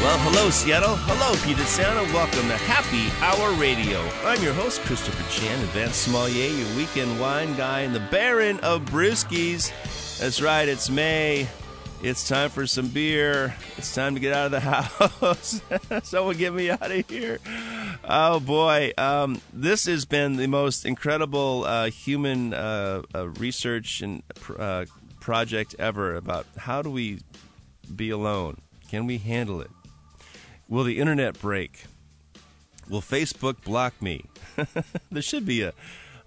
Well, hello, Seattle. Hello, Puget Sound, welcome to Happy Hour Radio. I'm your host, Christopher Chan, advanced sommelier, your weekend wine guy, and the Baron of Brewskis. That's right, it's May. It's time for some beer. It's time to get out of the house. Someone get me out of here. Oh boy, um, this has been the most incredible uh, human uh, uh, research and uh, project ever about how do we be alone? Can we handle it? Will the internet break? Will Facebook block me? there should be a.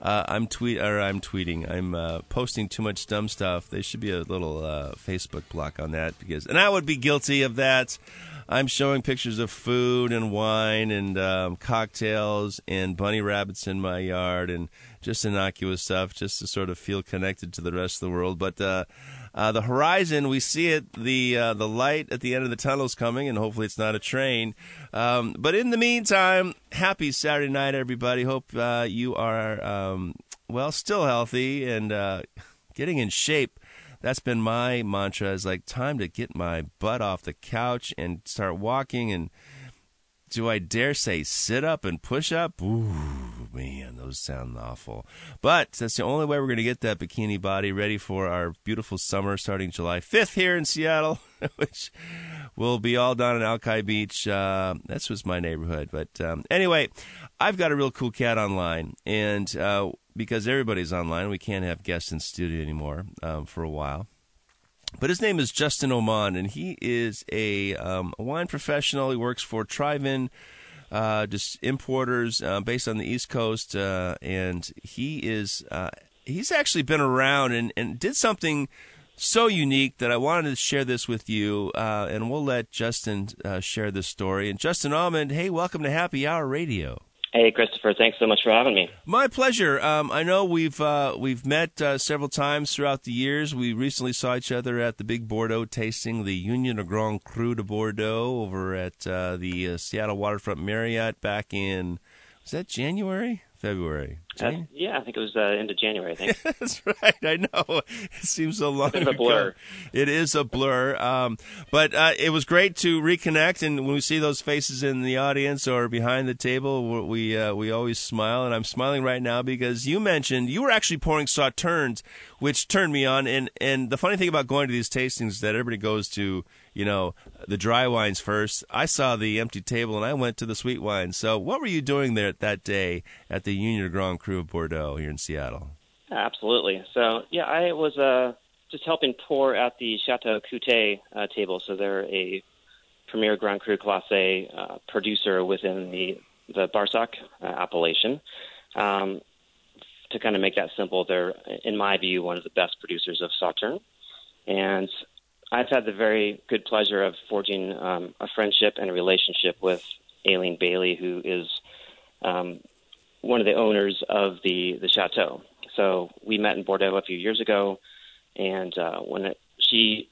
Uh, I'm tweet or I'm tweeting. I'm uh, posting too much dumb stuff. There should be a little uh, Facebook block on that because, and I would be guilty of that. I'm showing pictures of food and wine and um, cocktails and bunny rabbits in my yard and just innocuous stuff, just to sort of feel connected to the rest of the world. But uh, uh, the horizon, we see it. The uh, the light at the end of the tunnel is coming, and hopefully it's not a train. Um, but in the meantime, happy Saturday night, everybody. Hope uh, you are um, well, still healthy and uh, getting in shape. That's been my mantra. Is like time to get my butt off the couch and start walking and do I dare say sit up and push up? Ooh, man, those sound awful. But that's the only way we're going to get that bikini body ready for our beautiful summer starting July 5th here in Seattle, which will be all down in Alki Beach. Uh, that's was my neighborhood. But um, anyway, I've got a real cool cat online, and uh, because everybody's online, we can't have guests in studio anymore um, for a while. But his name is Justin Oman, and he is a, um, wine professional. He works for Trivin, uh, just importers uh, based on the East Coast, uh, and he is uh, he's actually been around and, and did something so unique that I wanted to share this with you, uh, and we'll let Justin uh, share this story. And Justin Almond, hey, welcome to Happy Hour Radio. Hey, Christopher. Thanks so much for having me. My pleasure. Um, I know we've uh, we've met uh, several times throughout the years. We recently saw each other at the Big Bordeaux tasting, the Union of Grand Cru de Bordeaux, over at uh, the uh, Seattle Waterfront Marriott back in was that January? February. Yeah, I think it was uh, of January. I think that's right. I know it seems so long. It's a blur. Ago. It is a blur. Um, but uh, it was great to reconnect, and when we see those faces in the audience or behind the table, we uh, we always smile. And I'm smiling right now because you mentioned you were actually pouring sauternes, which turned me on. And and the funny thing about going to these tastings is that everybody goes to you know, the dry wines first. I saw the empty table and I went to the sweet wines. So, what were you doing there that day at the Union Grand Cru of Bordeaux here in Seattle? Absolutely. So, yeah, I was uh, just helping pour at the Chateau Coutet uh, table. So, they're a premier Grand Cru Classe uh, producer within the the Barsac uh, appellation. Um, to kind of make that simple, they're, in my view, one of the best producers of Sauterne. And I've had the very good pleasure of forging um, a friendship and a relationship with Aline Baly, who is um, one of the owners of the the chateau. So we met in Bordeaux a few years ago, and uh, when it, she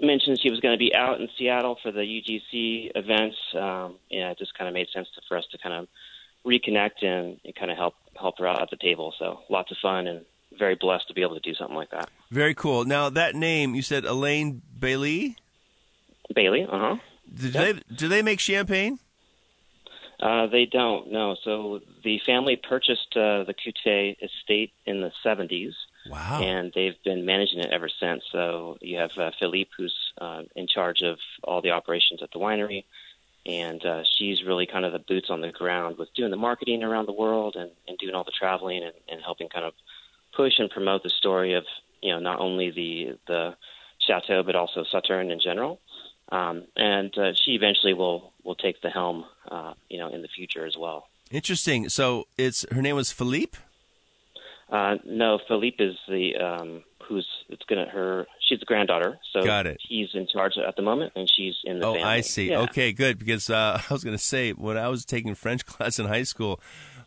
mentioned she was going to be out in Seattle for the UGC events, um, yeah, it just kind of made sense to, for us to kind of reconnect and, and kind of help help her out at the table. So lots of fun and very blessed to be able to do something like that. Very cool. Now that name you said Aline Baly. Baly, uh huh. Do yep. they do they make champagne? Uh, they don't. No. So the family purchased uh, the Coutet estate in the '70s. Wow. And they've been managing it ever since. So you have uh, Philippe, who's uh, in charge of all the operations at the winery, and uh, she's really kind of the boots on the ground with doing the marketing around the world and, and doing all the traveling and, and helping kind of push and promote the story of you know not only the the chateau but also Sauterne in general. Um, and uh, she eventually will will take the helm, uh, you know, in the future as well. Interesting. So it's her name was Philippe. Uh, no, Philippe is the um, who's it's gonna her. she's the granddaughter, so Got it. he's in charge at the moment, and she's in the Oh, family. I see. Yeah. Okay, good. Because uh, I was going to say when I was taking French class in high school,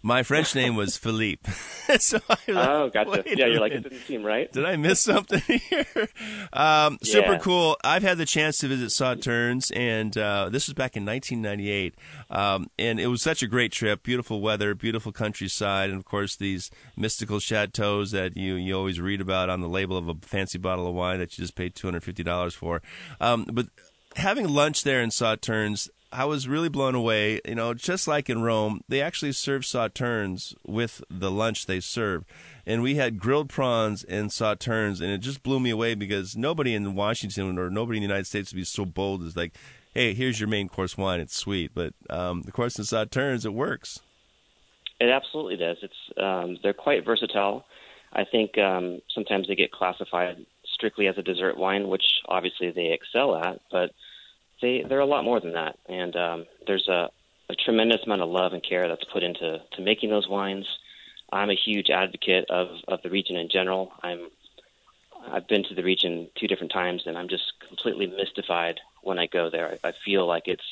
my French name was Philippe. so I was like, Oh, gotcha. Yeah, you're like, it didn't seem right. Did I miss something here? Um, super cool. I've had the chance to visit Sauternes, and uh, this was back in 1998. Um, and it was such a great trip. Beautiful weather, beautiful countryside, and of course these mystical chateaus that you you always read about on the label of a fancy bottle of wine that you just paid $250 for. Um, but having lunch there in Sauternes, I was really blown away. You know, just like in Rome, they actually serve sauternes with the lunch they serve. And we had grilled prawns and sauternes, and it just blew me away because nobody in Washington or nobody in the United States would be so bold as like, hey, here's your main course wine. It's sweet. But um, of course, in sauternes, it works. It absolutely does. It's um, they're quite versatile. I think um, sometimes they get classified strictly as a dessert wine, which obviously they excel at, but they they're a lot more than that. And um, there's a, a tremendous amount of love and care that's put into to making those wines. I'm a huge advocate of of the region in general. I'm I've been to the region two different times, and I'm just completely mystified when I go there. I, I feel like it's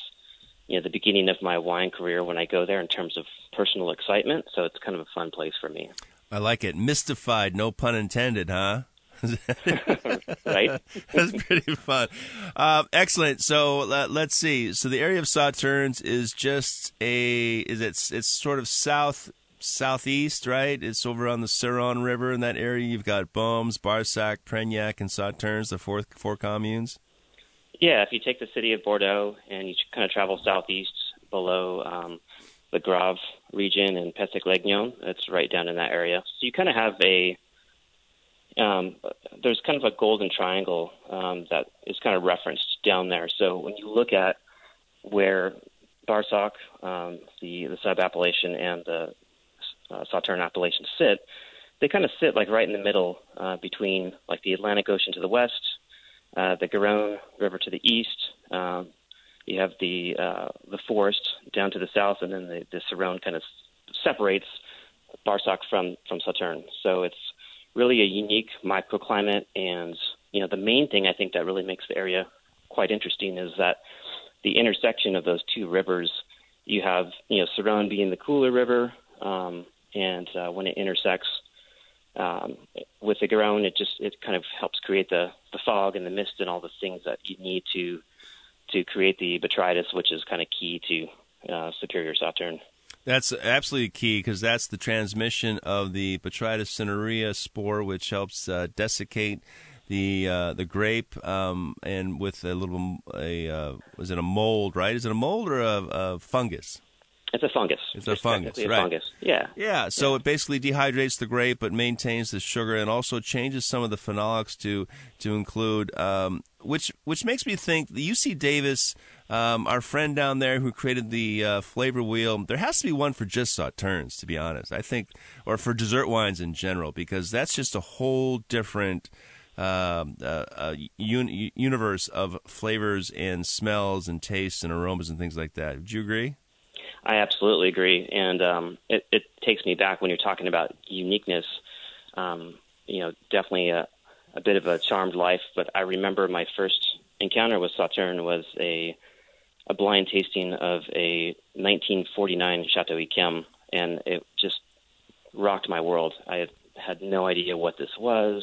you know the beginning of my wine career when I go there in terms of personal excitement. So it's kind of a fun place for me, I like it. Mystified, no pun intended, huh? right? That's pretty fun. Uh, excellent. So let, let's see. So the area of Sauternes is just a is it it's sort of south southeast, right? It's over on the Ciron River in that area. You've got Bommes, Barsac, Preignac, and Sauternes, the four four communes. yeah, if you take the city of Bordeaux and you kind of travel southeast below um, the Graves region and Pessac-Léognan, it's right down in that area. So you kind of have a um, there's kind of a golden triangle um, that is kind of referenced down there. So when you look at where Barsac, um, the the sub appellation, and the uh, Sauternes appellation sit, they kind of sit like right in the middle uh, between like the Atlantic Ocean to the west, uh, the Garonne River to the east. Um, you have the uh, the forest down to the south, and then the, the kind of separates Barsac from from Sauternes. So it's really a unique microclimate, and you know the main thing I think that really makes the area quite interesting is that the intersection of those two rivers. You have you know Ciron being the cooler river, um, and uh, when it intersects um, with the Garonne, it just it kind of helps create the the fog and the mist and all the things that you need to to create the botrytis, which is kind of key to uh, Superior Sauterne. That's absolutely key because that's the transmission of the Botrytis cinerea spore, which helps uh, desiccate the uh, the grape, um, and with a little a uh, was it a mold? Right? Is it a mold or a, a fungus? It's a fungus. It's a fungus, technically a fungus. Yeah. Yeah, so it basically dehydrates the grape, but maintains the sugar, and also changes some of the phenolics to to include, um, which which makes me think the UC Davis, um, our friend down there who created the uh, flavor wheel. There has to be one for just sauternes, to be honest. I think, or for dessert wines in general, because that's just a whole different. Um, uh, uh, un- universe of flavors and smells and tastes and aromas and things like that. Would you agree? I absolutely agree, and um, it, it takes me back when you're talking about uniqueness. Um, you know, definitely a, a bit of a charmed life. But I remember my first encounter with Sauterne was a a blind tasting of a 1949 Chateau Yquem, and it just rocked my world. I had, had no idea what this was.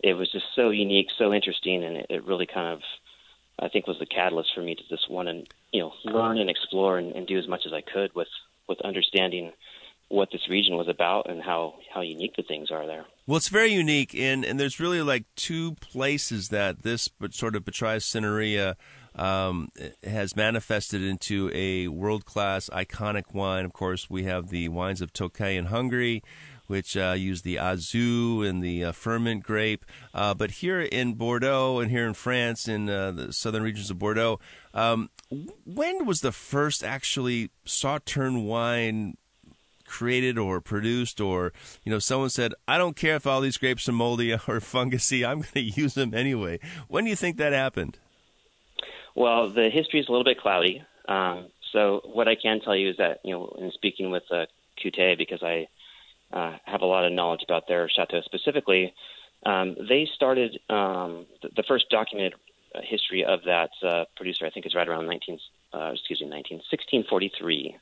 It was just so unique, so interesting, and it, it really kind of I think was the catalyst for me to just want to you know learn and explore and, and do as much as I could with with understanding what this region was about and how how unique the things are there. Well, it's very unique, and and there's really like two places that this sort of Botrytis cinerea um, has manifested into a world class iconic wine. Of course, we have the wines of Tokay in Hungary. Which uh, use the Aszú and the uh, Furmint grape, uh, but here in Bordeaux and here in France, in uh, the southern regions of Bordeaux, um, when was the first actually Sauterne wine created or produced or you know someone said i don't care if all these grapes are moldy or fungusy i'm going to use them anyway when do you think that happened Well, the history is a little bit cloudy. Um, so what I can tell you is that you know, in speaking with uh, Coutet, because I uh, have a lot of knowledge about their chateau specifically, Um, they started um, the, the first documented uh, history of that uh, producer. I think is right around 19, uh, excuse me, 19, 1643,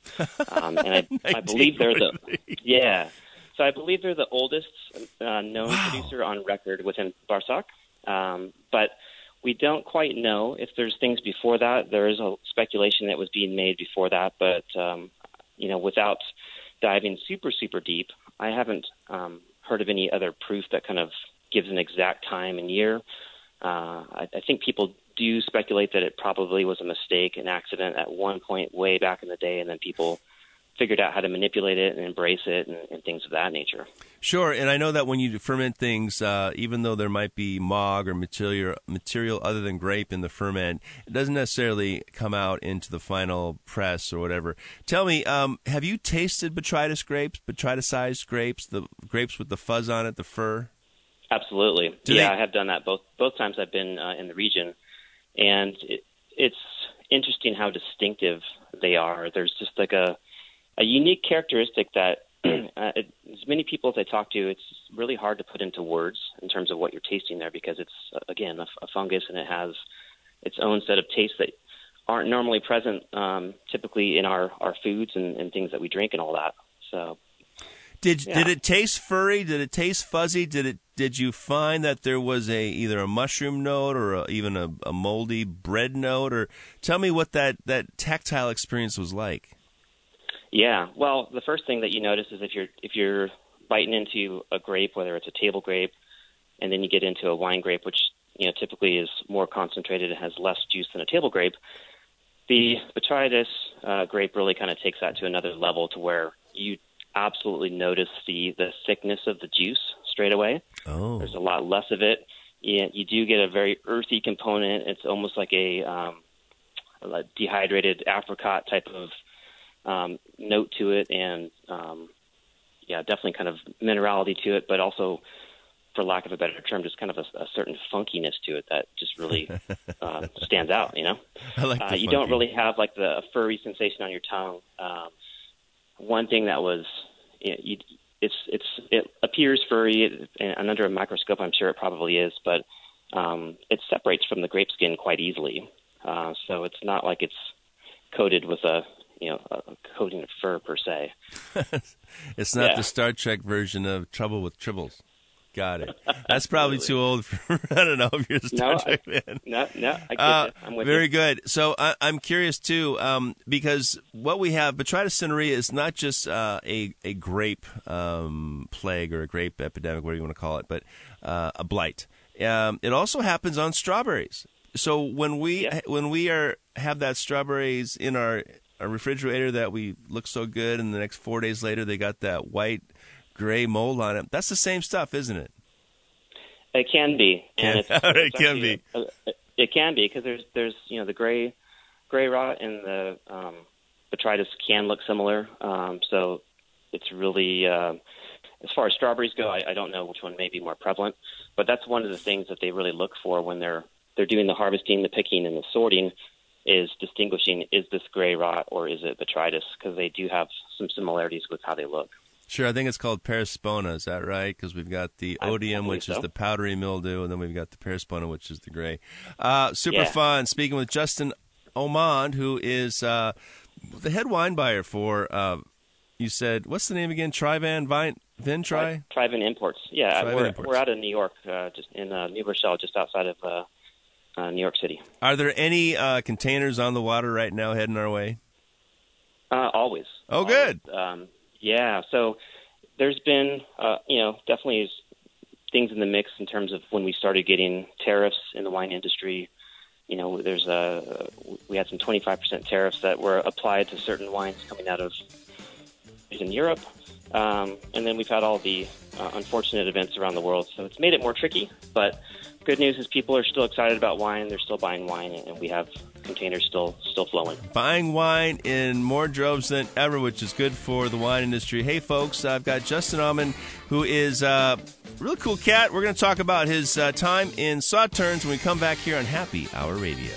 um, and I, I believe they're the yeah. So I believe they're the oldest uh, known wow. producer on record within Barsac, um, but we don't quite know if there's things before that. There is a speculation that was being made before that, but um, you know, without diving super super deep, I haven't um, heard of any other proof that kind of gives an exact time and year. Uh, I, I think people do you speculate that it probably was a mistake, an accident at one point way back in the day, and then people figured out how to manipulate it and embrace it and, and, things of that nature. Sure, and I know that when you ferment things, uh, even though there might be mog or material material other than grape in the ferment, it doesn't necessarily come out into the final press or whatever. Tell me, um, have you tasted botrytis grapes, botryticized grapes, the grapes with the fuzz on it, the fur? Absolutely. Do yeah, they... I have done that both both times I've been uh, in the region, and it, it's interesting how distinctive they are. There's just like a a unique characteristic that uh, as many people as I talk to, it's really hard to put into words in terms of what you're tasting there because it's uh, again a, a fungus and it has its own set of tastes that aren't normally present um, typically in our our foods and, and things that we drink and all that. So did yeah. did it taste furry? Did it taste fuzzy? Did it did you find that there was a either a mushroom note or a, even a, a moldy bread note? Or tell me what that that tactile experience was like. Yeah, well, the first thing that you notice is if you're if you're biting into a grape, whether it's a table grape, and then you get into a wine grape, which you know typically is more concentrated and has less juice than a table grape. The botrytis uh, grape really kind of takes that to another level, to where you absolutely notice the the thickness of the juice straight away. Oh. There's a lot less of it. You, you do get a very earthy component. It's almost like a, um, a dehydrated apricot type of um, note to it, and um, yeah, definitely kind of minerality to it, but also, for lack of a better term, just kind of a, a certain funkiness to it that just really uh, stands out. You know, I like uh, you don't really have like the furry sensation on your tongue. Um, one thing that was you, know, you, it's it's it appears furry, and under a microscope, I'm sure it probably is, but um, it separates from the grape skin quite easily. Uh, so it's not like it's coated with a you know a coating of fur per se. it's not yeah. the Star Trek version of Trouble with Tribbles. Got it. That's probably too old for I don't know if you're a Star no, Trek I, fan. No, no, I get uh, I'm with very you. good. So I, am curious too, um, because what we have, Botrytis cinerea is not just uh, a a grape um, plague or a grape epidemic, whatever you want to call it, but uh, a blight. Um, it also happens on strawberries. So when we yeah. when we are have that strawberries in our, our refrigerator that we look so good, and the next four days later they got that white gray mold on it. That's the same stuff, isn't it? It can be, and it's, it can be. It can be because there's there's you know the gray gray rot and the um, botrytis can look similar. Um, so it's really uh, as far as strawberries go, I, I don't know which one may be more prevalent, but that's one of the things that they really look for when they're they're doing the harvesting, the picking, and the sorting is distinguishing is this gray rot or is it botrytis because they do have some similarities with how they look. Sure, I think it's called Peronospora. Is that right? Because we've got the oidium, which so. is the powdery mildew, and then we've got the Peronospora, which is the gray. Uh, super yeah. fun. Speaking with Justin Omond, who is uh, the head wine buyer for. Uh, you said what's the name again? Trivan Vine Vin Tri. Trivan Imports. Yeah, Trivan we're Imports. we're out of New York, uh, just in uh, New Rochelle, just outside of uh, uh, New York City. Are there any uh, containers on the water right now heading our way? Uh, always. Oh, good. Um, yeah. So there's been, uh, you know, definitely things in the mix in terms of when we started getting tariffs in the wine industry. You know, there's a we had some 25% tariffs that were applied to certain wines coming out of in Europe, um, and then we've had all the uh, unfortunate events around the world. So it's made it more tricky. But good news is people are still excited about wine. They're still buying wine, and we have containers still still flowing. Buying wine in more droves than ever, which is good for the wine industry. Hey, folks, I've got Justin Omond, who is a really cool cat. We're going to talk about his uh, time in Sauternes when we come back here on Happy Hour Radio.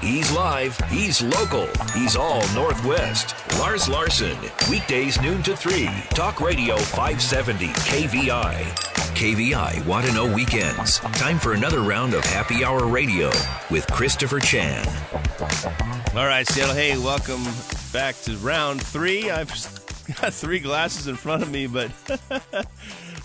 He's live, he's local, he's all Northwest. Lars Larson, weekdays noon to 3. Talk Radio 570 KVI. KVI Want to Know Weekends. Time for another round of Happy Hour Radio with Christopher Chan. All right, Seattle. Hey, welcome back to round three. I've got three glasses in front of me, but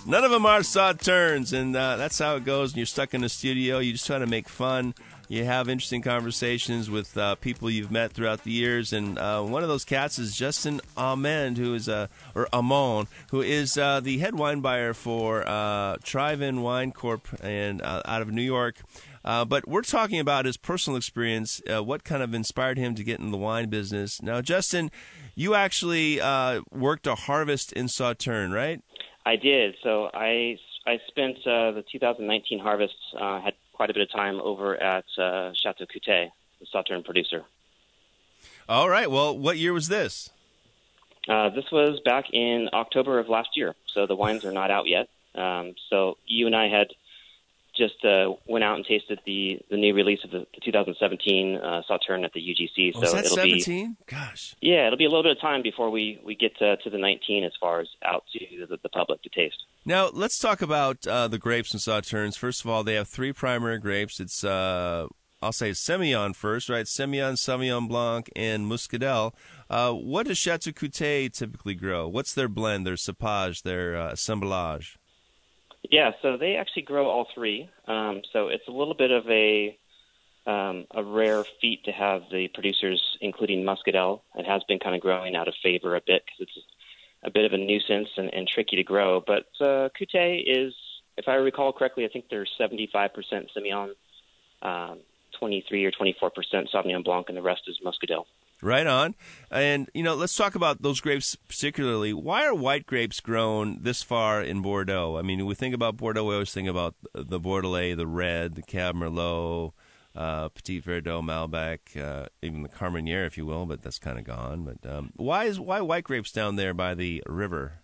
none of them are Sauternes, and uh, that's how it goes. And you're stuck in the studio. You just try to make fun you have interesting conversations with uh, people you've met throughout the years, and uh, one of those cats is Justin Amend, who is uh, or Amon, who is uh, the head wine buyer for uh, Wine Corp and uh, out of New York. Uh, but we're talking about his personal experience, what kind of inspired him to get in the wine business. Now, Justin, you actually worked a harvest in Sauterne, right? I did. So I I spent the 2019 harvest had quite a bit of time over at uh, Chateau Coutet, the Sauterne producer. All right. Well, what year was this? Uh, this was back in October of last year, so the wines are not out yet. Um, so you and I had just uh, went out and tasted the, the new release of the, the 2017 uh, Sauterne at the UGC. Oh, so it'll 17? be gosh. Yeah, it'll be a little bit of time before we we get to, to the 19 as far as out to the, the public to taste. Now let's talk about uh, the grapes and Sauternes. First of all, they have three primary grapes. It's uh, I'll say Semillon first, right? Semillon, Sauvignon Blanc, and Muscadelle. Uh, what does Chateau Coutet typically grow? What's their blend, their cepage, their uh, assemblage? Yeah, so they actually grow all three. Um, so it's a little bit of a um, a rare feat to have the producers, including Muscadelle. It has been kind of growing out of favor a bit because it's a bit of a nuisance and, and tricky to grow. But uh, Coutet is, if I recall correctly, I think they're 75% Semillon, um, 23 or 24% Sauvignon Blanc, and the rest is Muscadelle. Right on. And, you know, let's talk about those grapes particularly. Why are white grapes grown this far in Bordeaux? I mean, we think about Bordeaux, we always think about the Bordelais, the red, the Cab Merlot, uh, Petit Verdot, Malbec, uh, even the Carmenere, if you will, but that's kind of gone. But um, why is why white grapes down there by the river?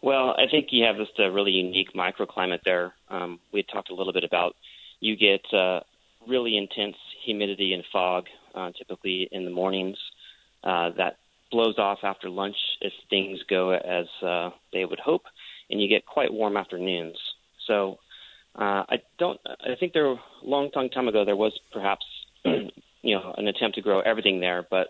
Well, I think you have just a really unique microclimate there. Um, we talked a little bit about you get uh, really intense humidity and fog uh, typically in the mornings. Uh, that blows off after lunch if things go as uh, they would hope, and you get quite warm afternoons. So uh, I don't. I think there, a long, long time ago, there was perhaps, you know, an attempt to grow everything there, but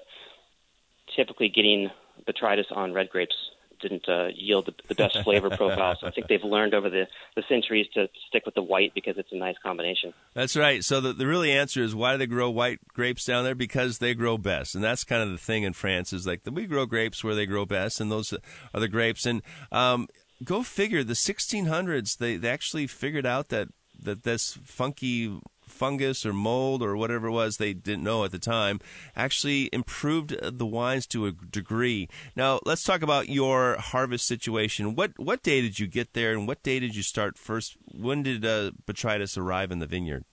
typically getting botrytis on red grapes didn't uh, yield the, the best flavor profile. So I think they've learned over the, the centuries to stick with the white because it's a nice combination. That's right. So the, the really answer is why do they grow white grapes down there? Because they grow best, and that's kind of the thing in France is like we grow grapes where they grow best, and those are the grapes. And um, go figure, the 1600s they, they actually figured out that that this funky fungus or mold or whatever it was they didn't know at the time actually improved the wines to a degree. Now let's talk about your harvest situation. What what day did you get there, and what day did you start first? When did uh, botrytis arrive in the vineyard?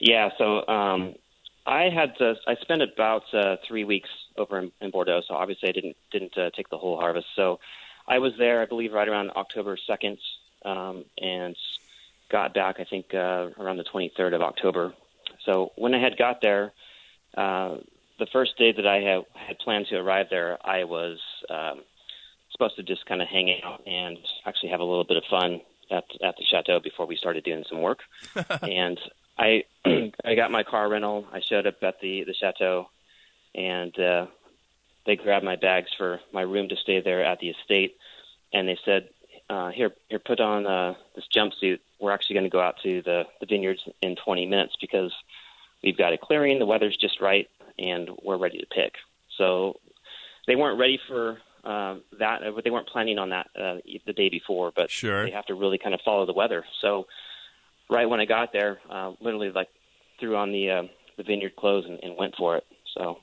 Yeah, so um, I had to, I spent about uh, three weeks over in, in, Bordeaux, so obviously I didn't didn't uh, take the whole harvest. So I was there, I believe, right around October second, um, and got back, I think, uh, around the 23rd of October. So when I had got there, uh, the first day that I had, had planned to arrive there, I was um, supposed to just kind of hang out and actually have a little bit of fun at at the chateau before we started doing some work. and I I got my car rental. I showed up at the the chateau, and uh, they grabbed my bags for my room to stay there at the estate, and they said, uh, "Here, here, put on uh, this jumpsuit we're actually going to go out to the, the vineyards in 20 minutes because we've got a clearing, the weather's just right, and we're ready to pick. So they weren't ready for uh, that. Uh, but they weren't planning on that uh, the day before, but sure. they have to really kind of follow the weather. So right when I got there, uh, literally like threw on the uh, the vineyard clothes and, and went for it. So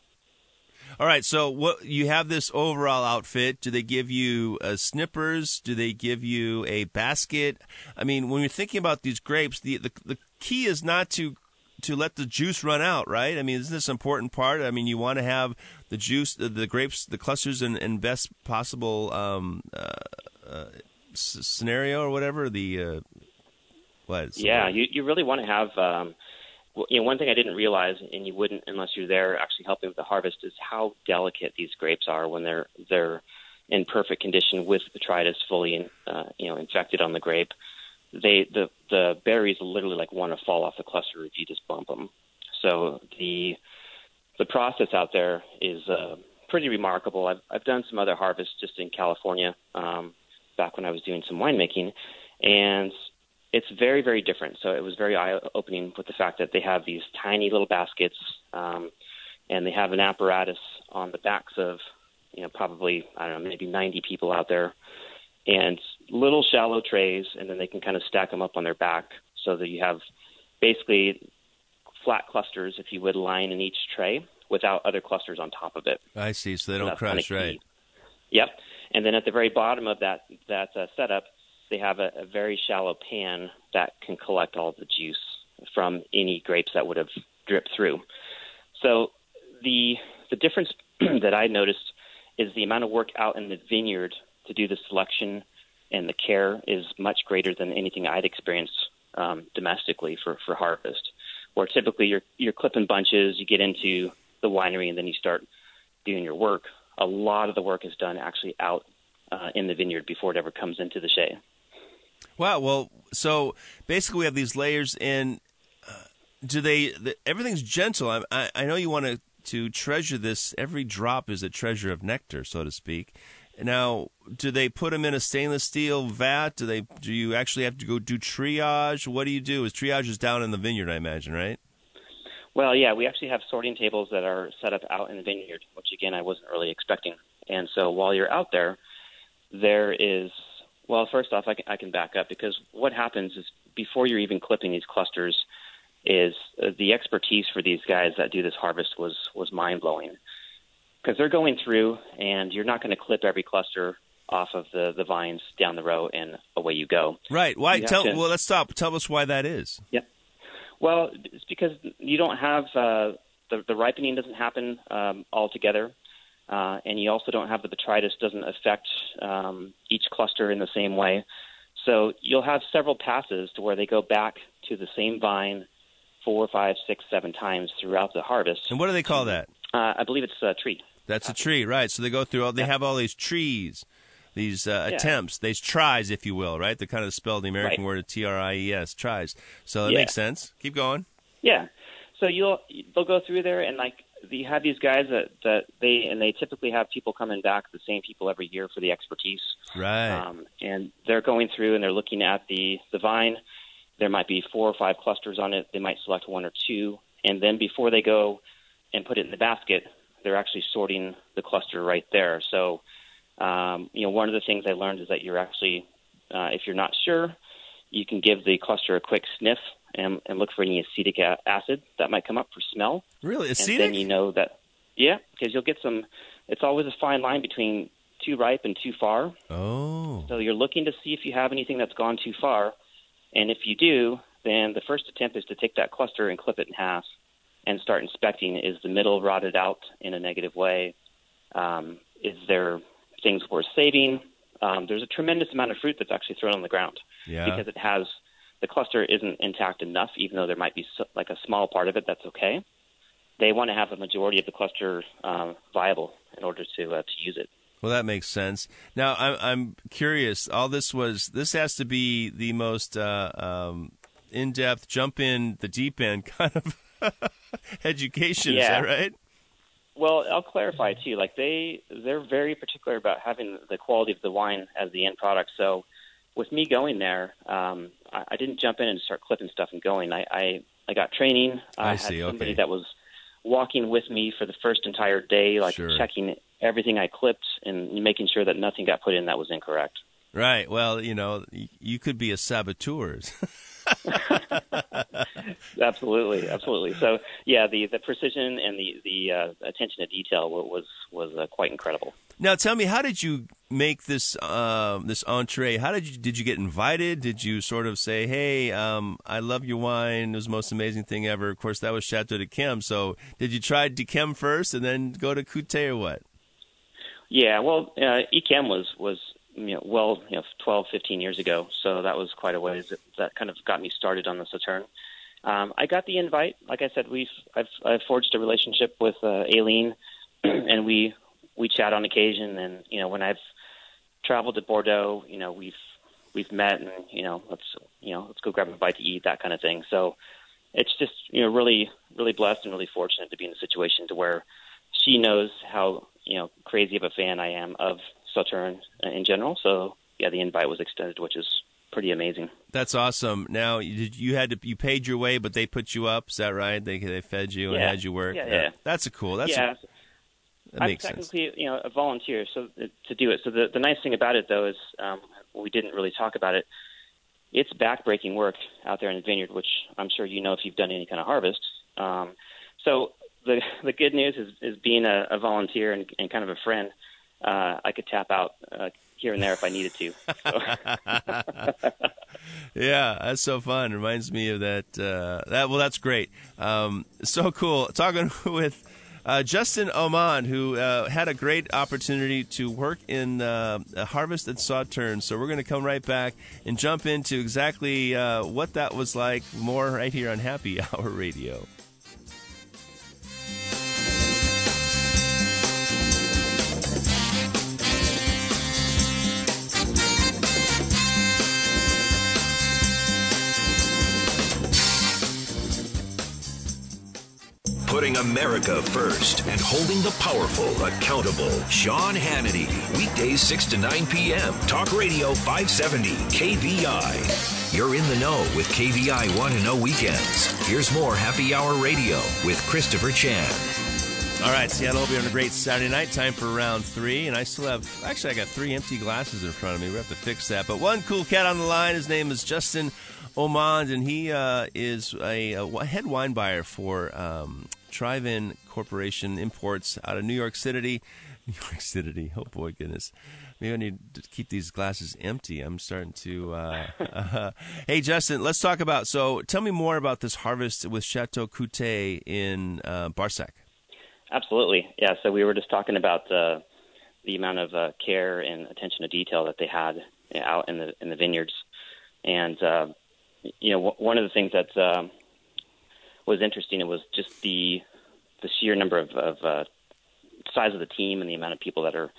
all right, so what you have this overall outfit? Do they give you uh, snippers? Do they give you a basket? I mean, when you're thinking about these grapes, the the, the key is not to to let the juice run out, right? I mean, isn't this an important part? I mean, you want to have the juice, the, the grapes, the clusters in best possible um, uh, uh, scenario or whatever. The uh, what? Yeah, you you really want to have. Um, you know, one thing I didn't realize, and you wouldn't unless you're there actually helping with the harvest, is how delicate these grapes are when they're they're in perfect condition with botrytis fully, uh, you know, infected on the grape. They the the berries literally like want to fall off the cluster if you just bump them. So the the process out there is uh, pretty remarkable. I've I've done some other harvests just in California um, back when I was doing some winemaking, and it's very very different. So it was very eye opening with the fact that they have these tiny little baskets, um, and they have an apparatus on the backs of you know probably I don't know maybe 90 people out there, and little shallow trays, and then they can kind of stack them up on their back so that you have basically flat clusters, if you would, line in each tray without other clusters on top of it. I see, so they don't so crush, right? Yep. And then at the very bottom of that that uh, setup, they have a, a very shallow pan that can collect all the juice from any grapes that would have dripped through. So the the difference that I noticed is the amount of work out in the vineyard to do the selection and the care is much greater than anything I'd experienced um, domestically for, for harvest. Where typically you're you're clipping bunches, you get into the winery, and then you start doing your work. A lot of the work is done actually out uh, in the vineyard before it ever comes into the chai. Wow. Well, so basically we have these layers, and uh, do they? The, everything's gentle. I, I, I know you want to to treasure this. Every drop is a treasure of nectar, so to speak. Now, do they put them in a stainless steel vat? Do they? Do you actually have to go do triage? What do you do? Is triage is down in the vineyard, I imagine, right? Well, yeah, we actually have sorting tables that are set up out in the vineyard, which again I wasn't really expecting. And so while you're out there, there is well, first off, I can, I can back up because what happens is before you're even clipping these clusters, is uh, the expertise for these guys that do this harvest was was mind blowing because they're going through and you're not going to clip every cluster off of the the vines down the row and away you go. Right. Why? Tell. To, well, let's stop. Tell us why that is. Yeah. Well, it's because you don't have uh, the the ripening doesn't happen um, all together. Uh, and you also don't have the botrytis doesn't affect um, each cluster in the same way. So you'll have several passes to where they go back to the same vine four, five, six, seven times throughout the harvest. And what do they call that? Uh, I believe it's a trie. That's a trie, right? So they go through all. They yeah. have all these tries, these uh, yeah. attempts, these tries, if you will, right? They kind of spell the American right. word T R I E S, tries. So it yeah. makes sense. Keep going. Yeah. So you'll they'll go through there and like you have these guys that that they and they typically have people coming back, the same people every year for the expertise. Right. Um, and they're going through and they're looking at the the vine. There might be four or five clusters on it. They might select one or two, and then before they go and put it in the basket, they're actually sorting the cluster right there. So, um, you know, one of the things I learned is that you're actually, uh, if you're not sure, you can give the cluster a quick sniff and, and look for any acetic acid that might come up for smell. Really, acetic? And then you know that, yeah, because you'll get some. It's always a fine line between too ripe and too far. Oh. So you're looking to see if you have anything that's gone too far, and if you do, then the first attempt is to take that cluster and clip it in half, and start inspecting. Is the middle rotted out in a negative way? Um, is there things worth saving? Um, there's a tremendous amount of fruit that's actually thrown on the ground yeah. because it has the cluster isn't intact enough, even though there might be so, like a small part of it that's okay. They want to have the majority of the cluster um, viable in order to uh, to use it. Well, that makes sense. Now, I'm I'm curious. All this was this has to be the most uh, um, in depth, jump in the deep end kind of education. Yeah. Is that right? Well, I'll clarify too. Like they they're very particular about having the quality of the wine as the end product. So with me going there, um, I, I didn't jump in and start clipping stuff and going. I I, I got training. I, I see. had somebody okay. that was walking with me for the first entire day, like sure. checking everything I clipped and making sure that nothing got put in that was incorrect. Right. Well, you know, you could be a saboteur. absolutely, absolutely. So, yeah, the the precision and the the uh, attention to detail was was uh, quite incredible. Now, tell me, how did you make this uh, this entree? How did you did you get invited? Did you sort of say, "Hey, um, I love your wine. It was the most amazing thing ever." Of course, that was Chateau d'Yquem. So, did you try d'Yquem first and then go to Coutet or what? Yeah, well, uh, Yquem was was you know well you know 12, 15 years ago, so that was quite a ways. That, that kind of got me started on the Sauternes. Um, I got the invite. Like I said, we've I've, I've forged a relationship with uh, Aline, and we we chat on occasion. And you know, when I've traveled to Bordeaux, you know, we've we've met, and you know, let's you know, let's go grab a bite to eat, that kind of thing. So it's just you know, really really blessed and really fortunate to be in a situation to where she knows how you know crazy of a fan I am of Sauterne in general. So yeah, the invite was extended, which is pretty amazing. That's awesome. Now you, you had to you paid your way, but they put you up. Is that right? They they fed you and had you work. Yeah, yeah. That's a cool. That's yeah. A, that I'm makes technically, sense. you know, a volunteer, so to do it. So the the nice thing about it, though, is um, we didn't really talk about it. It's backbreaking work out there in the vineyard, which I'm sure you know if you've done any kind of harvest. Um, so the the good news is, is being a, a volunteer and, and kind of a friend. Uh, I could tap out uh, here and there if I needed to. So. yeah, that's so fun. Reminds me of that. Uh, that well, that's great. Um, so cool. Talking with uh, Justin Oman, who uh, had a great opportunity to work in uh, Harvest and Sauterne. So we're going to come right back and jump into exactly uh, what that was like. More right here on Happy Hour Radio. Putting America first and holding the powerful accountable. Sean Hannity, weekdays 6 to 9 p.m. Talk Radio 570, KVI. You're in the know with KVI Want to Know Weekends. Here's more Happy Hour Radio with Christopher Chan. All right, Seattle will be on a great Saturday night. Time for round three, and I still have actually I got three empty glasses in front of me. We have to fix that. But one cool cat on the line. His name is Justin Omand, and he uh, is a, a, head wine buyer for um, Trivan Corporation Imports out of New York City. New York City. Oh boy, goodness. Maybe I need to keep these glasses empty. I'm starting to. Uh, uh, hey, Justin, let's talk about. So, tell me more about this harvest with Chateau Coutet in uh, Barsac. Absolutely, yeah. So we were just talking about the the amount of uh, care and attention to detail that they had out in the in the vineyards, and uh, you know, w- one of the things that um, was interesting it was just the the sheer number of, of uh, size of the team and the amount of people that are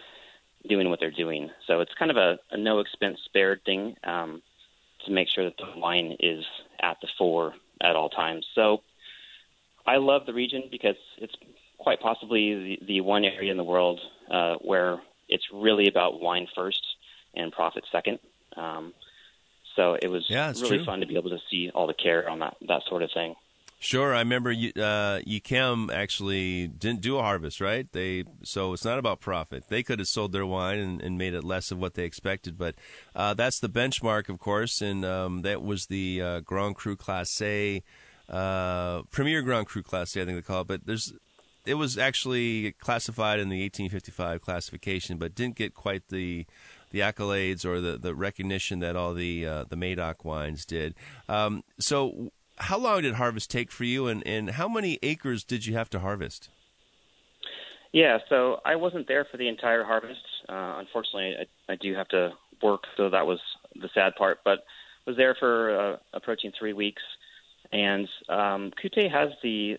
doing what they're doing. So it's kind of a, a no expense spared thing um, to make sure that the wine is at the fore at all times. So I love the region because it's quite possibly the, the one area in the world uh, where it's really about wine first and profit second. Um, so it was yeah, really true. fun to be able to see all the care on that that sort of thing. Sure, I remember you, uh, actually didn't do a harvest, right? They so it's not about profit. They could have sold their wine and, and made it less of what they expected, but uh, that's the benchmark, of course, and um, that was the uh, Grand Cru Classé, uh, Premier Grand Cru Classé, I think they call it. But there's it was actually classified in the 1855 classification, but didn't get quite the the accolades or the, the recognition that all the uh, the Medoc wines did. Um, so, how long did harvest take for you, and, and how many acres did you have to harvest? Yeah, so I wasn't there for the entire harvest. Uh, unfortunately, I, I do have to work, so that was the sad part. But was there for uh, approaching three weeks, and um, Coutet has the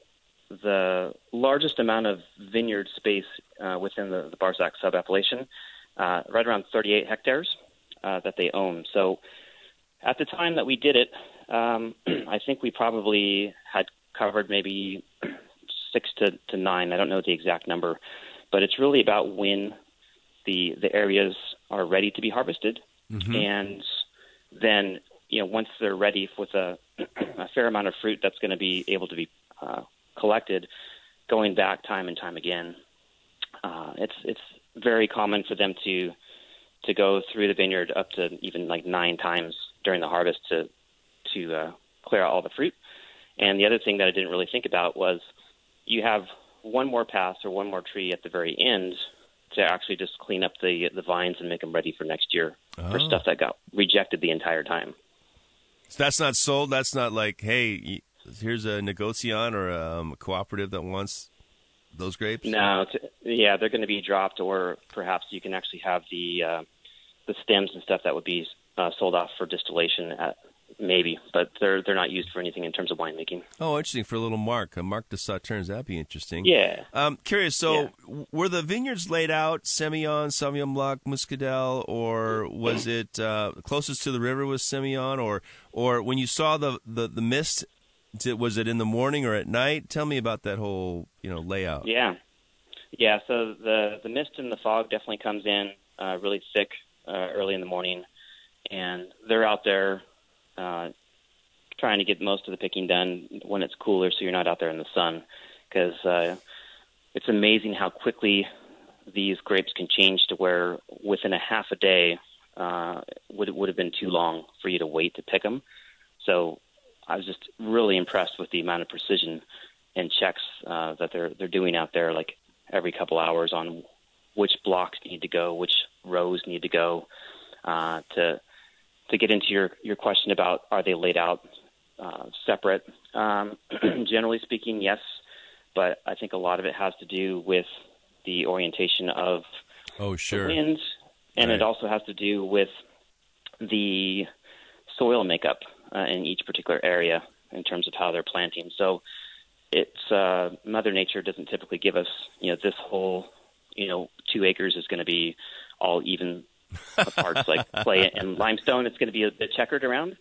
the largest amount of vineyard space uh, within the, the Barsac sub-appellation, uh, right around 38 hectares uh, that they own. So at the time that we did it, um, I think we probably had covered maybe six to, to nine. I don't know the exact number, but it's really about when the the areas are ready to be harvested, Mm-hmm. and then you know once they're ready with a, a fair amount of fruit that's going to be able to be uh, collected, going back time and time again. Uh, it's it's very common for them to to go through the vineyard up to even like nine times during the harvest to to uh, clear out all the fruit. And the other thing that I didn't really think about was you have one more pass or one more trie at the very end to actually just clean up the the vines and make them ready for next year for Oh. stuff that got rejected the entire time. So that's not sold. That's not like, hey, here's a negociant or um, a cooperative that wants those grapes. No, yeah, they're going to be dropped, or perhaps you can actually have the uh, the stems and stuff that would be uh, sold off for distillation at maybe, but they're they're not used for anything in terms of winemaking. Oh, interesting. For a little mark, a Marc de Sauternes, that'd be interesting. Yeah. Um, curious. So, Yeah. were the vineyards laid out Semillon, Sauvignon Blanc, Muscadelle, or was it uh, closest to the river was Semillon, or or when you saw the the, the mist, did, was it in the morning or at night? Tell me about that whole you know layout. Yeah, yeah. So the the mist and the fog definitely comes in uh, really thick uh, early in the morning, and they're out there uh, trying to get most of the picking done when it's cooler, so you're not out there in the sun. Because uh, it's amazing how quickly these grapes can change to where within a half a day uh, would would have been too long for you to wait to pick them. So I was just really impressed with the amount of precision and checks uh, that they're they're doing out there, like every couple hours on which blocks need to go, which rows need to go. Uh, to to get into your your question about are they laid out uh, separate? Um, generally speaking, yes, but I think a lot of it has to do with the orientation of Oh, the sure. wind, and Right. it also has to do with the soil makeup uh, in each particular area in terms of how they're planting. So it's uh, Mother Nature doesn't typically give us, you know, this whole, you know, two acres is going to be all even parts like clay and limestone. It's going to be a bit checkered around.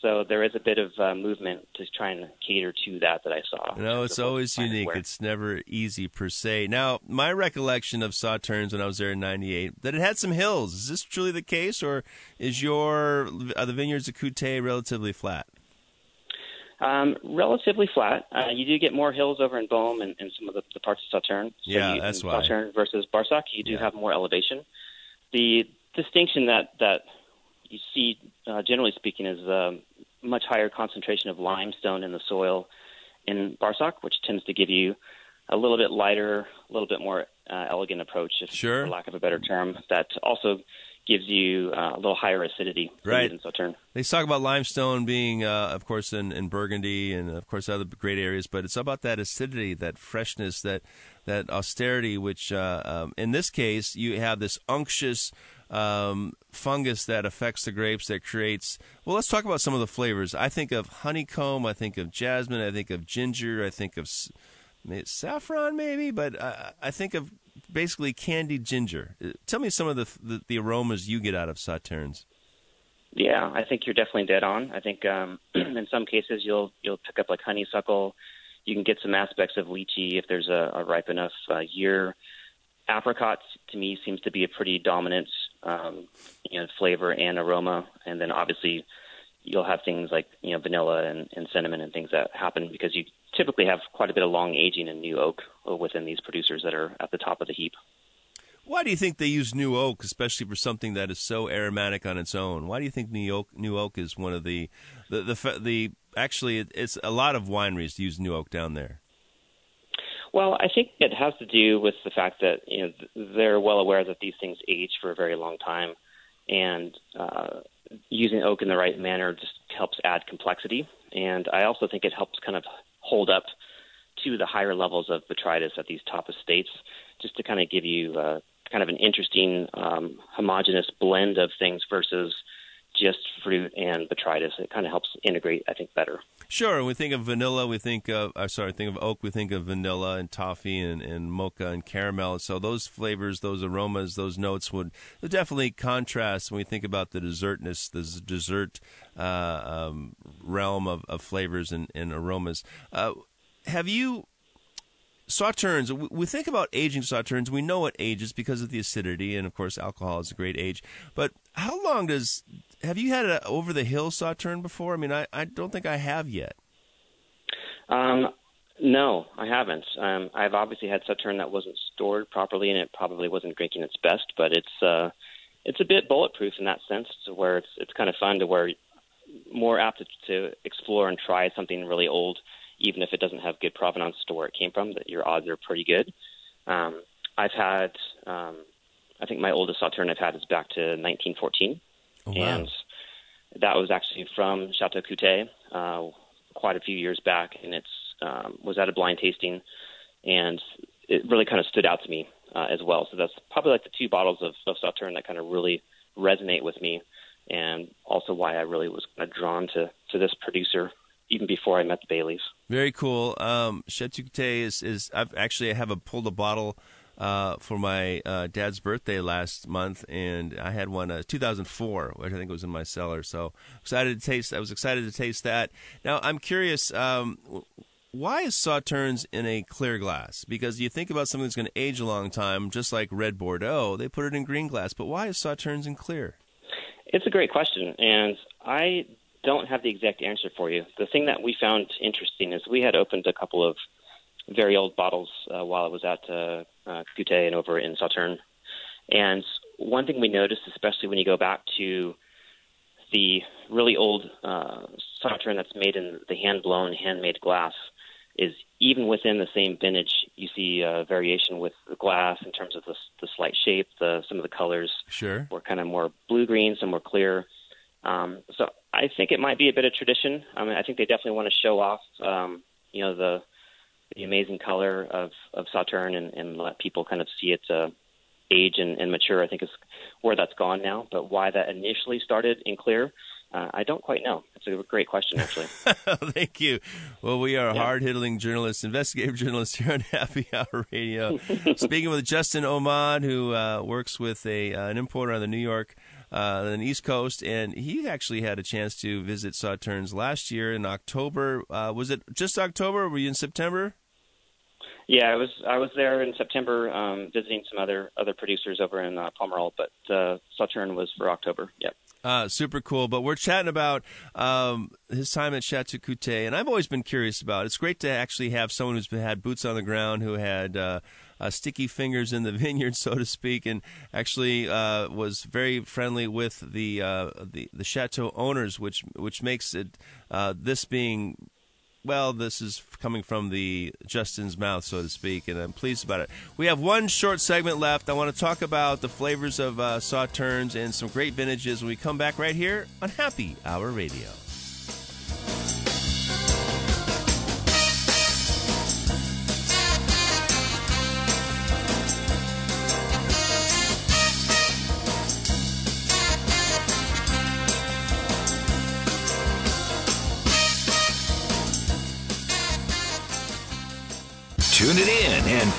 So there is a bit of uh, movement to try and cater to that that I saw. Know, it's always unique. It's never easy per se. Now, my recollection of Sauternes when I was there in '98 that it had some hills. Is this truly the case, or is your are the vineyards of Coutet relatively flat? Um, relatively flat. Uh, you do get more hills over in Bommes and, and some of the, the parts of Sauternes. So Yeah, you, that's why. Sauternes versus Barsac, you do Yeah. have more elevation. The distinction that that you see, uh, generally speaking, is um, much higher concentration of limestone in the soil in Barsac, which tends to give you a little bit lighter, a little bit more uh, elegant approach, if, Sure. for lack of a better term. That also gives you uh, a little higher acidity Right. in Sauternes. They talk about limestone being, uh, of course, in, in Burgundy and of course other great areas, but it's about that acidity, that freshness, that that austerity. Which uh, um, in this case, you have this unctuous um, fungus that affects the grapes that creates. Well, let's talk about some of the flavors. I think of honeycomb. I think of jasmine. I think of ginger. I think of s- may- saffron, maybe, but uh, I think of basically candied ginger. Uh, Tell me some of the the, the aromas you get out of sauternes. Yeah, I think you're definitely dead on. I think um, in some cases you'll you'll pick up like honeysuckle. You can get some aspects of lychee if there's a, a ripe enough uh, year. Apricot to me seems to be a pretty dominant um, you know flavor and aroma, and then obviously you'll have things like you know vanilla and, and cinnamon and things that happen because you typically have quite a bit of long aging in new oak within these producers that are at the top of the heap. Why do you think they use new oak, especially for something that is so aromatic on its own? Why do you think new oak, new oak is one of the the the, the actually it, it's a lot of wineries use new oak down there. Well, I think it has to do with the fact that you know they're well aware that these things age for a very long time, and uh, using oak in the right manner just helps add complexity. And I also think it helps kind of hold up to the higher levels of botrytis at these top estates, just to kind of give you uh, kind of an interesting um, homogeneous blend of things versus just fruit and botrytis. It kind of helps integrate, I think, better. Sure, we think of vanilla, we think of uh, sorry, think of oak, we think of vanilla and toffee and, and mocha and caramel. So those flavors, those aromas, those notes would definitely contrast when we think about the dessertness, the dessert uh, um, realm of, of flavors and, and aromas. Uh, have you Sauternes, we think about aging Sauternes. We know it ages because of the acidity, and of course, alcohol is a great age. But how long does have you had an over the hill Sauternes before? I mean, I, I don't think I have yet. Um, no, I haven't. Um, I've obviously had Sauternes that wasn't stored properly, and it probably wasn't drinking its best. But it's uh, it's a bit bulletproof in that sense, to where it's it's kind of fun to where more apt to, to explore and try something really old, even if it doesn't have good provenance to where it came from. That your odds are pretty good. Um, I've had, um, I think my oldest Sauternes I've had is back to 1914 Oh, wow. and that was actually from Chateau Coutet uh, quite a few years back, and it's um, was at a blind tasting, and it really kind of stood out to me uh, as well. So that's probably like the two bottles of, of Sauternes that kind of really resonate with me and also why I really was kind of drawn to to this producer even before I met the Balys. Very cool. Um, Chateau Coutet is is I've actually I have a pulled a bottle. Uh, for my uh, dad's birthday last month, and I had one uh, 2004, which I think was in my cellar. So excited to taste. I was excited to taste that. Now I'm curious. Um, why is Sauternes in a clear glass? Because you think about something that's going to age a long time, just like red Bordeaux, they put it in green glass. But why is Sauternes in clear? It's a great question, and I don't have the exact answer for you. The thing that we found interesting is we had opened a couple of very old bottles uh, while I was at uh, uh, Coutet and over in Sauternes. And one thing we noticed, especially when you go back to the really old uh, Sauternes that's made in the hand blown, handmade glass, is even within the same vintage, you see uh, variation with the glass in terms of the, the slight shape, the some of the colors. Sure. Were kind of more blue green, some more clear. Um, so I think it might be a bit of tradition. I mean, I think they definitely want to show off, um, you know, the the amazing color of of Sauternes and, and let people kind of see its uh, age and, and mature. I think is where that's gone now. But why that initially started in clear, uh, I don't quite know. It's a great question, actually. Thank you. Well, we are yeah. hard hitting journalists, investigative journalists here on Happy Hour Radio. Speaking with Justin Omand, who uh, works with a uh, an importer on the New York uh, on the East Coast, and he actually had a chance to visit Sauternes last year in October. Uh, was it just October? or were you in September? Yeah, I was I was there in September um, visiting some other other producers over in uh, Pomerol, but uh, Sauternes was for October. Yep. Uh, super cool. But we're chatting about um, his time at Chateau Coutet, and I've always been curious about. It. It's great to actually have someone who's had boots on the ground, who had uh, uh, sticky fingers in the vineyard, so to speak, and actually uh, was very friendly with the uh, the the chateau owners, which which makes it uh, this being well, this is coming from the Justin's mouth, so to speak, and I'm pleased about it. We have one short segment left. I want to talk about the flavors of uh, Sauternes and some great vintages when we come back right here on Happy Hour Radio.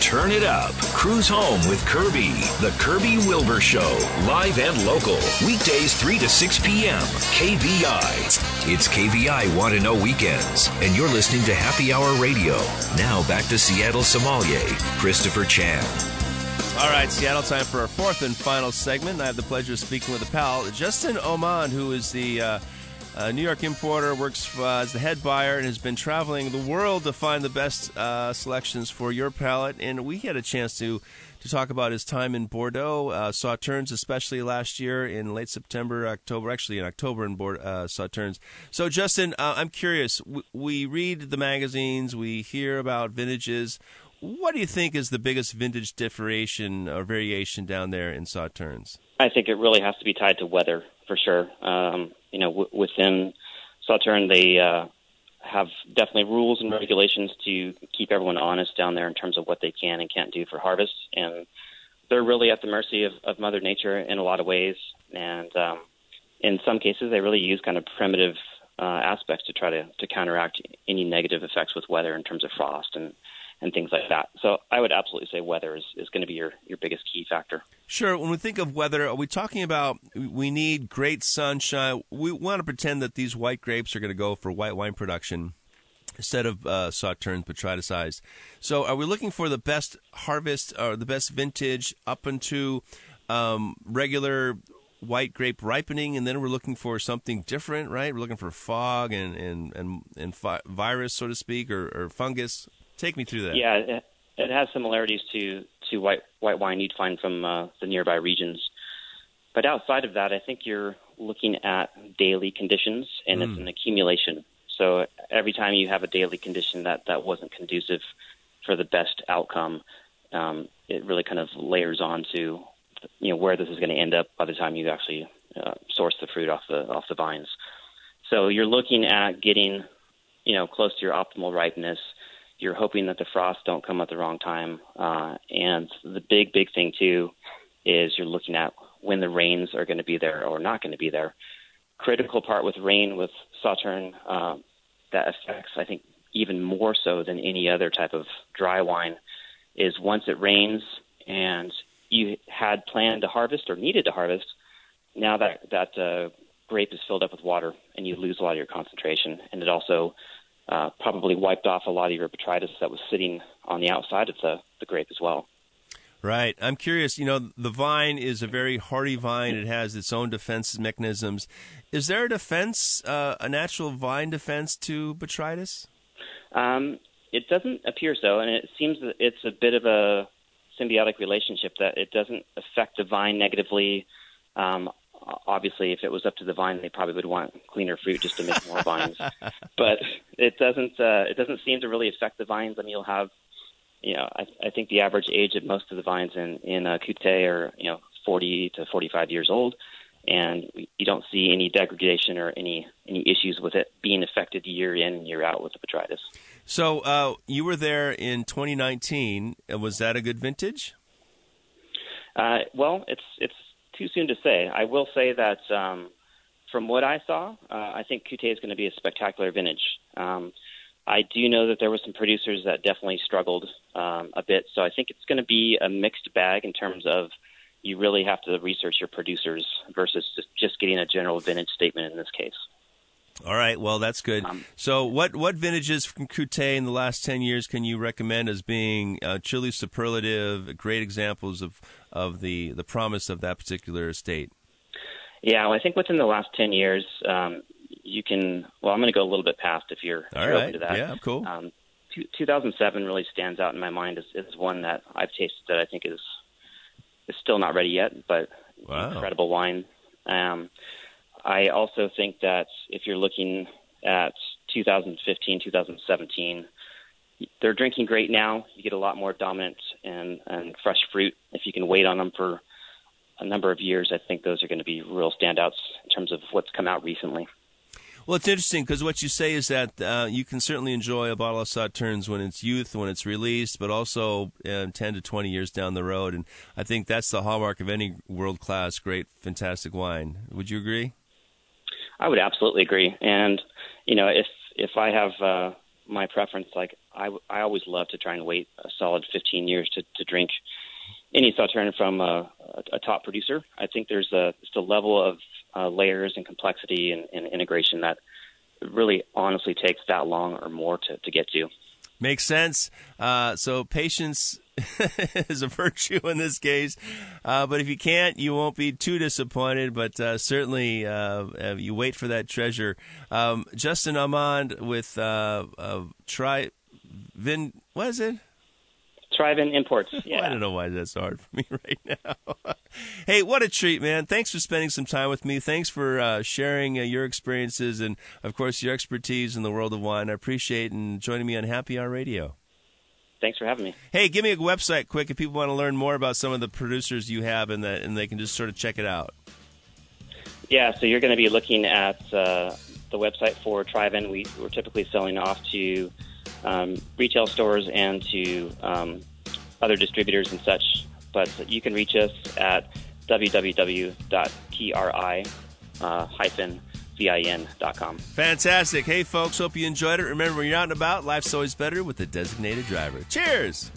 Turn it up. Cruise home with Kirby. The Kirby Wilbur Show. Live and local. Weekdays 3 to 6 p.m. KVI. It's KVI Want to Know Weekends. And you're listening to Happy Hour Radio. Now back to Seattle sommelier, Christopher Chan. All right, Seattle, time for our fourth and final segment. I have the pleasure of speaking with a pal, Justin Oman, who is the. Uh, a New York importer, works uh, as the head buyer, and has been traveling the world to find the best uh, selections for your palate. And we had a chance to to talk about his time in Bordeaux, uh, Sauternes, especially last year in late September, October, actually in October in Bordeaux, uh, Sauternes. So, Justin, uh, I'm curious. We, we read the magazines, we hear about vintages. What do you think is the biggest vintage differentiation or variation down there in Sauternes? I think it really has to be tied to weather for sure. Um, w- within Sauternes, they uh, have definitely rules and regulations to keep everyone honest down there in terms of what they can and can't do for harvest, and they're really at the mercy of, of Mother Nature in a lot of ways. And um, in some cases, they really use kind of primitive uh, aspects to try to, to counteract any negative effects with weather in terms of frost and and things like that. So I would absolutely say weather is, is going to be your, your biggest key factor. Sure. When we think of weather, are we talking about we need great sunshine? We want to pretend that these white grapes are going to go for white wine production instead of uh, Sauternes botryticized. So are we looking for the best harvest or the best vintage up into um, regular white grape ripening, and then we're looking for something different, right? We're looking for fog and and and, and fi- virus, so to speak, or, or fungus. Take me through that. Yeah, it, it has similarities to to white white wine you'd find from uh, the nearby regions. But outside of that, I think you're looking at daily conditions, and mm. it's an accumulation. So every time you have a daily condition that that wasn't conducive for the best outcome, um, it really kind of layers on to you know where this is going to end up by the time you actually uh, source the fruit off the off the vines. So you're looking at getting you know close to your optimal ripeness you're hoping that the frosts don't come at the wrong time. Uh, and the big, big thing too is you're looking at when the rains are going to be there or not going to be there. critical part with rain with Sauternes uh, that affects, I think, even more so than any other type of dry wine is once it rains and you had planned to harvest or needed to harvest, now that that uh, grape is filled up with water and you lose a lot of your concentration, and it also uh, probably wiped off a lot of your botrytis that was sitting on the outside of the, the grape as well. Right. I'm curious. You know, the vine is a very hardy vine. It has its own defense mechanisms. Is there a defense, uh, a natural vine defense to botrytis? Um, it doesn't appear so, and it seems that it's a bit of a symbiotic relationship that it doesn't affect the vine negatively. Um, obviously, if it was up to the vine, they probably would want cleaner fruit just to make more vines. But it doesn't. Uh, it doesn't seem to really affect the vines. I mean, you'll have, you know, I, I think the average age of most of the vines in in uh, are you know 40 to 45 years old, and you don't see any degradation or any any issues with it being affected year in and year out with the botrytis. So uh, you were there in 2019. Was that a good vintage? Uh, well, it's it's too soon to say. I will say that um, from what I saw, uh, I think Coutet is going to be a spectacular vintage. Um, I do know that there were some producers that definitely struggled um, a bit, so I think it's going to be a mixed bag in terms of you really have to research your producers versus just getting a general vintage statement in this case. All right, well that's good. Um, so, what what vintages from Coutet in the last ten years can you recommend as being uh, truly superlative, great examples of of the the promise of that particular estate? Yeah, well, I think within the last ten years, um, you can. Well, I'm going to go a little bit past if you're, All right. open to that. Yeah, cool. Um, 2007 really stands out in my mind as, as one that I've tasted that I think is is still not ready yet, but wow. incredible wine. Um, I also think that if you're looking at 2015, 2017, they're drinking great now. You get a lot more dominant and, and fresh fruit. If you can wait on them for a number of years, I think those are going to be real standouts in terms of what's come out recently. Well, it's interesting because what you say is that uh, you can certainly enjoy a bottle of Sauternes when it's youth, when it's released, but also uh, 10 to 20 years down the road. And I think that's the hallmark of any world class, great, fantastic wine. Would you agree? I would absolutely agree. And, you know, if, if I have uh, my preference, like I, I always love to try and wait a solid 15 years to, to drink any Sauternes from a, a, top producer. I think there's a, just a level of uh, layers and complexity and, and integration that really honestly takes that long or more to, to get to. Makes sense. Uh, so patience is a virtue in this case, uh, but if you can't, you won't be too disappointed. But uh, certainly, uh, uh, you wait for that treasure. Um, Justin Amand with uh, try Vin. What is it? Tryvin Imports. Yeah. I don't know why that's hard for me right now. hey, what a treat, man! Thanks for spending some time with me. Thanks for uh, sharing uh, your experiences and, of course, your expertise in the world of wine. I appreciate and joining me on Happy Hour Radio. Thanks for having me. Hey, give me a website quick if people want to learn more about some of the producers you have, and that and they can just sort of check it out. Yeah, so you're going to be looking at uh, the website for Triven. We, we're typically selling off to um, retail stores and to um, other distributors and such. But you can reach us at www.tri-vin.com. Fantastic. Hey, folks, hope you enjoyed it. Remember, when you're out and about, life's always better with a designated driver. Cheers!